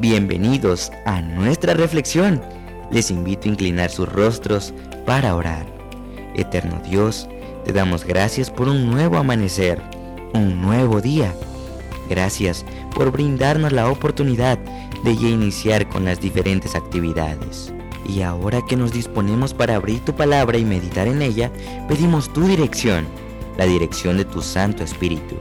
Bienvenidos a nuestra reflexión. Les invito a inclinar sus rostros para orar. Eterno Dios, te damos gracias por un nuevo amanecer, un nuevo día. Gracias por brindarnos la oportunidad de ya iniciar con las diferentes actividades. Y ahora que nos disponemos para abrir tu palabra y meditar en ella, pedimos tu dirección, la dirección de tu Santo Espíritu.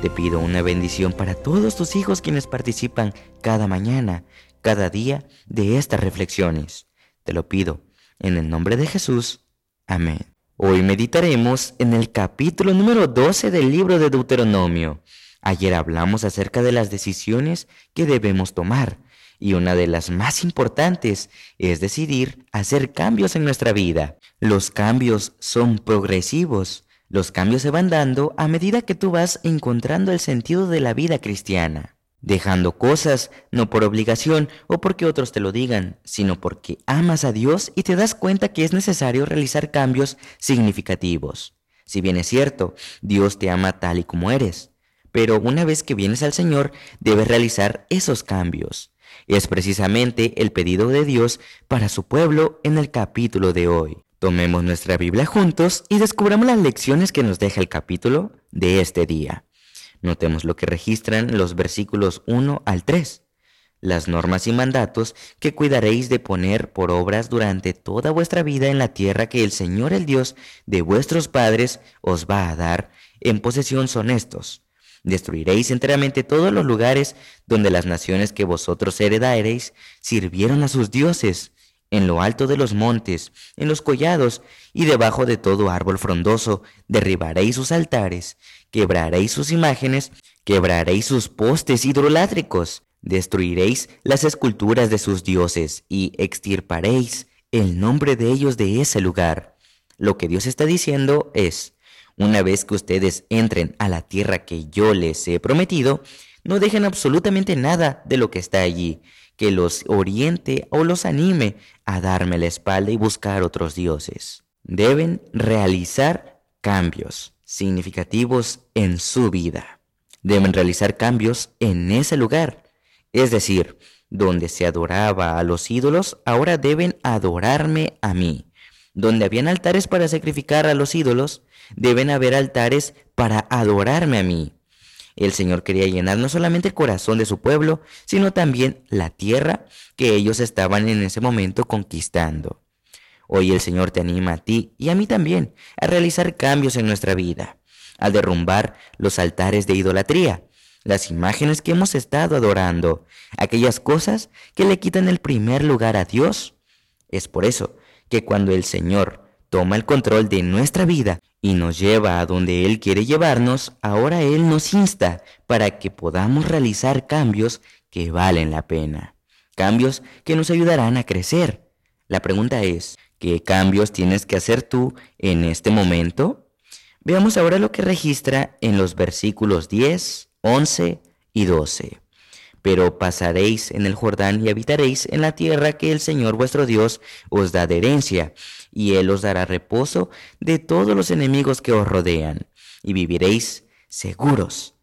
Te pido una bendición para todos tus hijos quienes participan cada mañana, cada día de estas reflexiones. Te lo pido en el nombre de Jesús. Amén. Hoy meditaremos en el capítulo número 12 del libro de Deuteronomio. Ayer hablamos acerca de las decisiones que debemos tomar y una de las más importantes es decidir hacer cambios en nuestra vida. Los cambios son progresivos los cambios se van dando a medida que tú vas encontrando el sentido de la vida cristiana, dejando cosas no por obligación o porque otros te lo digan, sino porque amas a Dios y te das cuenta que es necesario realizar cambios significativos. Si bien es cierto, Dios te ama tal y como eres, pero una vez que vienes al Señor debes realizar esos cambios. Es precisamente el pedido de Dios para su pueblo en el capítulo de hoy. Tomemos nuestra Biblia juntos y descubramos las lecciones que nos deja el capítulo de este día. Notemos lo que registran los versículos 1 al 3. Las normas y mandatos que cuidaréis de poner por obras durante toda vuestra vida en la tierra que el Señor el Dios de vuestros padres os va a dar en posesión son estos. Destruiréis enteramente todos los lugares donde las naciones que vosotros heredaréis sirvieron a sus dioses en lo alto de los montes, en los collados y debajo de todo árbol frondoso, derribaréis sus altares, quebraréis sus imágenes, quebraréis sus postes hidrolátricos, destruiréis las esculturas de sus dioses y extirparéis el nombre de ellos de ese lugar. Lo que Dios está diciendo es, una vez que ustedes entren a la tierra que yo les he prometido, no dejen absolutamente nada de lo que está allí, que los oriente o los anime a darme la espalda y buscar otros dioses. Deben realizar cambios significativos en su vida. Deben realizar cambios en ese lugar. Es decir, donde se adoraba a los ídolos, ahora deben adorarme a mí. Donde habían altares para sacrificar a los ídolos, deben haber altares para adorarme a mí. El Señor quería llenar no solamente el corazón de su pueblo, sino también la tierra que ellos estaban en ese momento conquistando. Hoy el Señor te anima a ti y a mí también a realizar cambios en nuestra vida, a derrumbar los altares de idolatría, las imágenes que hemos estado adorando, aquellas cosas que le quitan el primer lugar a Dios. Es por eso que cuando el Señor toma el control de nuestra vida y nos lleva a donde Él quiere llevarnos, ahora Él nos insta para que podamos realizar cambios que valen la pena, cambios que nos ayudarán a crecer. La pregunta es, ¿qué cambios tienes que hacer tú en este momento? Veamos ahora lo que registra en los versículos 10, 11 y 12 pero pasaréis en el Jordán y habitaréis en la tierra que el Señor vuestro Dios os da de herencia, y Él os dará reposo de todos los enemigos que os rodean, y viviréis seguros.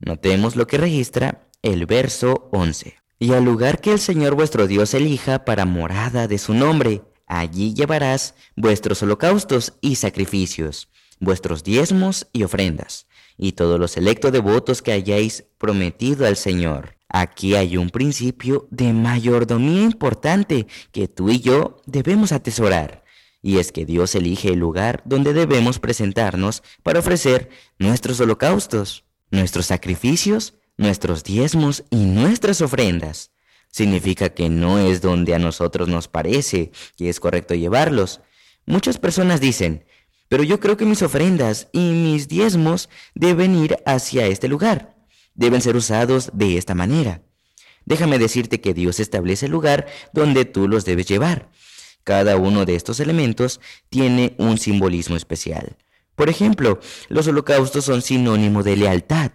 Notemos lo que registra el verso 11. Y al lugar que el Señor vuestro Dios elija para morada de su nombre, allí llevarás vuestros holocaustos y sacrificios, vuestros diezmos y ofrendas, y todos los electos devotos que hayáis prometido al Señor Aquí hay un principio de mayordomía importante que tú y yo debemos atesorar. Y es que Dios elige el lugar donde debemos presentarnos para ofrecer nuestros holocaustos, nuestros sacrificios, nuestros diezmos y nuestras ofrendas. Significa que no es donde a nosotros nos parece que es correcto llevarlos. Muchas personas dicen, pero yo creo que mis ofrendas y mis diezmos deben ir hacia este lugar deben ser usados de esta manera. Déjame decirte que Dios establece el lugar donde tú los debes llevar. Cada uno de estos elementos tiene un simbolismo especial. Por ejemplo, los holocaustos son sinónimo de lealtad,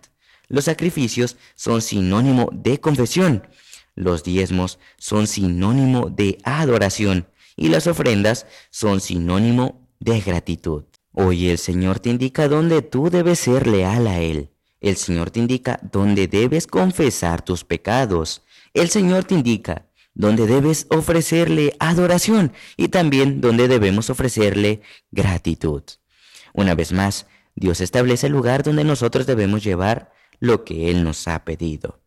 los sacrificios son sinónimo de confesión, los diezmos son sinónimo de adoración y las ofrendas son sinónimo de gratitud. Hoy el Señor te indica dónde tú debes ser leal a Él. El Señor te indica dónde debes confesar tus pecados el Señor te indica dónde debes ofrecerle adoración y también dónde debemos ofrecerle gratitud. Una vez más, Dios establece el lugar donde nosotros debemos llevar lo que Él nos ha pedido.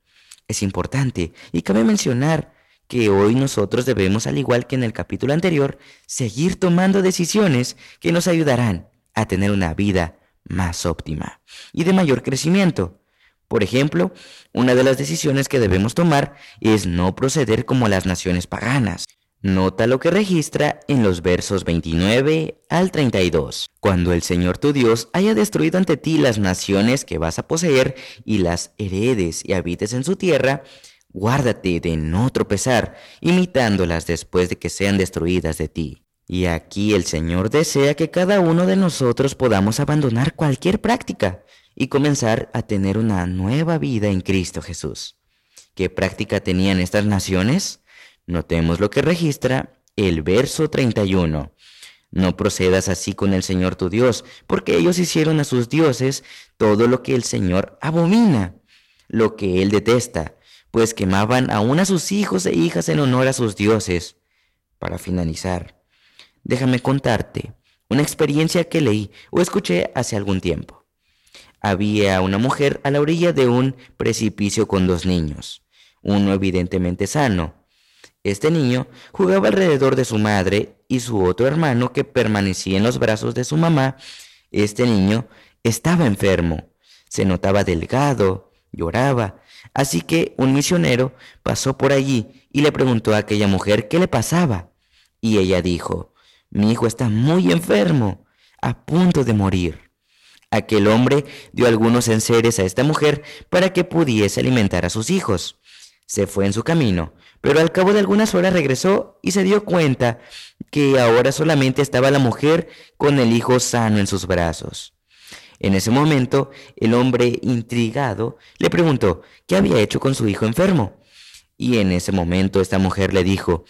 Es importante y cabe mencionar que hoy nosotros debemos, al igual que en el capítulo anterior, seguir tomando decisiones que nos ayudarán a tener una vida más óptima y de mayor crecimiento. Por ejemplo, una de las decisiones que debemos tomar es no proceder como las naciones paganas. Nota lo que registra en los versos 29 al 32. Cuando el Señor tu Dios haya destruido ante ti las naciones que vas a poseer y las heredes y habites en su tierra, guárdate de no tropezar, imitándolas después de que sean destruidas de ti. Y aquí el Señor desea que cada uno de nosotros podamos abandonar cualquier práctica y comenzar a tener una nueva vida en Cristo Jesús. ¿Qué práctica tenían estas naciones? Notemos lo que registra el verso 31. No procedas así con el Señor tu Dios, porque ellos hicieron a sus dioses todo lo que el Señor abomina, lo que Él detesta, pues quemaban aún a sus hijos e hijas en honor a sus dioses. Para finalizar, déjame contarte una experiencia que leí o escuché hace algún tiempo. Había una mujer a la orilla de un precipicio con dos niños, uno evidentemente sano. Este niño jugaba alrededor de su madre y su otro hermano que permanecía en los brazos de su mamá. Este niño estaba enfermo, se notaba delgado, lloraba, así que un misionero pasó por allí y le preguntó a aquella mujer qué le pasaba. Y ella dijo, mi hijo está muy enfermo, a punto de morir. Aquel hombre dio algunos enseres a esta mujer para que pudiese alimentar a sus hijos. Se fue en su camino, pero al cabo de algunas horas regresó y se dio cuenta que ahora solamente estaba la mujer con el hijo sano en sus brazos. En ese momento, el hombre intrigado le preguntó qué había hecho con su hijo enfermo. Y en ese momento esta mujer le dijo,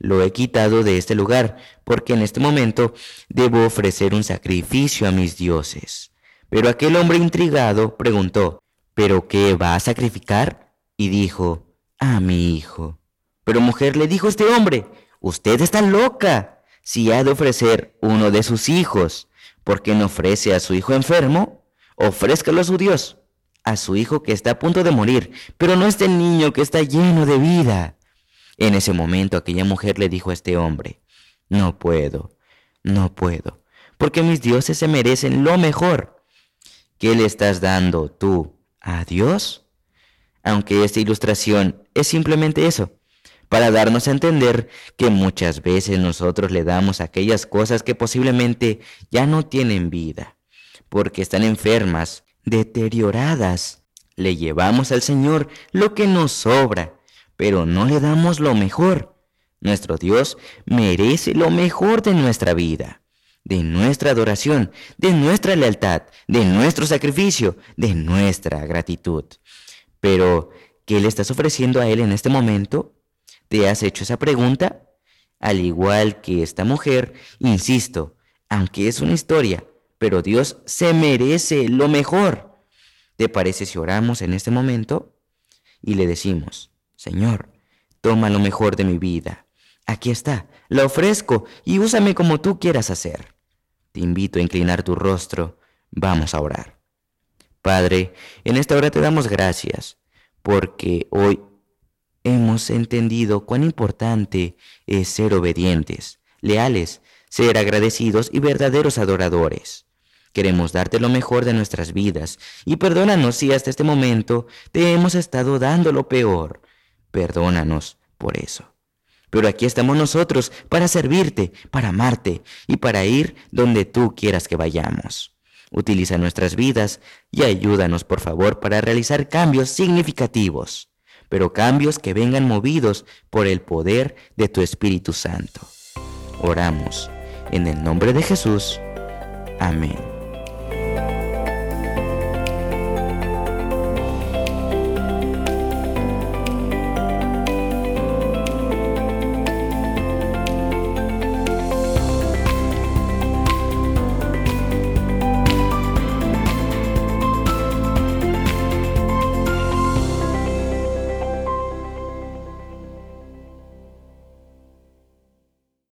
lo he quitado de este lugar, porque en este momento debo ofrecer un sacrificio a mis dioses. Pero aquel hombre intrigado preguntó, ¿pero qué va a sacrificar? Y dijo, a mi hijo. Pero mujer le dijo este hombre, usted está loca. Si ha de ofrecer uno de sus hijos, ¿por qué no ofrece a su hijo enfermo? Ofrézcalo a su Dios, a su hijo que está a punto de morir, pero no este niño que está lleno de vida. En ese momento aquella mujer le dijo a este hombre, no puedo, no puedo, porque mis dioses se merecen lo mejor. ¿Qué le estás dando tú a Dios? Aunque esta ilustración es simplemente eso, para darnos a entender que muchas veces nosotros le damos aquellas cosas que posiblemente ya no tienen vida, porque están enfermas, deterioradas. Le llevamos al Señor lo que nos sobra, pero no le damos lo mejor. Nuestro Dios merece lo mejor de nuestra vida de nuestra adoración, de nuestra lealtad, de nuestro sacrificio, de nuestra gratitud. Pero, ¿qué le estás ofreciendo a Él en este momento? ¿Te has hecho esa pregunta? Al igual que esta mujer, insisto, aunque es una historia, pero Dios se merece lo mejor. ¿Te parece si oramos en este momento y le decimos, Señor, toma lo mejor de mi vida? Aquí está, la ofrezco y úsame como tú quieras hacer. Te invito a inclinar tu rostro. Vamos a orar. Padre, en esta hora te damos gracias porque hoy hemos entendido cuán importante es ser obedientes, leales, ser agradecidos y verdaderos adoradores. Queremos darte lo mejor de nuestras vidas y perdónanos si hasta este momento te hemos estado dando lo peor. Perdónanos por eso. Pero aquí estamos nosotros para servirte, para amarte y para ir donde tú quieras que vayamos. Utiliza nuestras vidas y ayúdanos, por favor, para realizar cambios significativos, pero cambios que vengan movidos por el poder de tu Espíritu Santo. Oramos en el nombre de Jesús. Amén.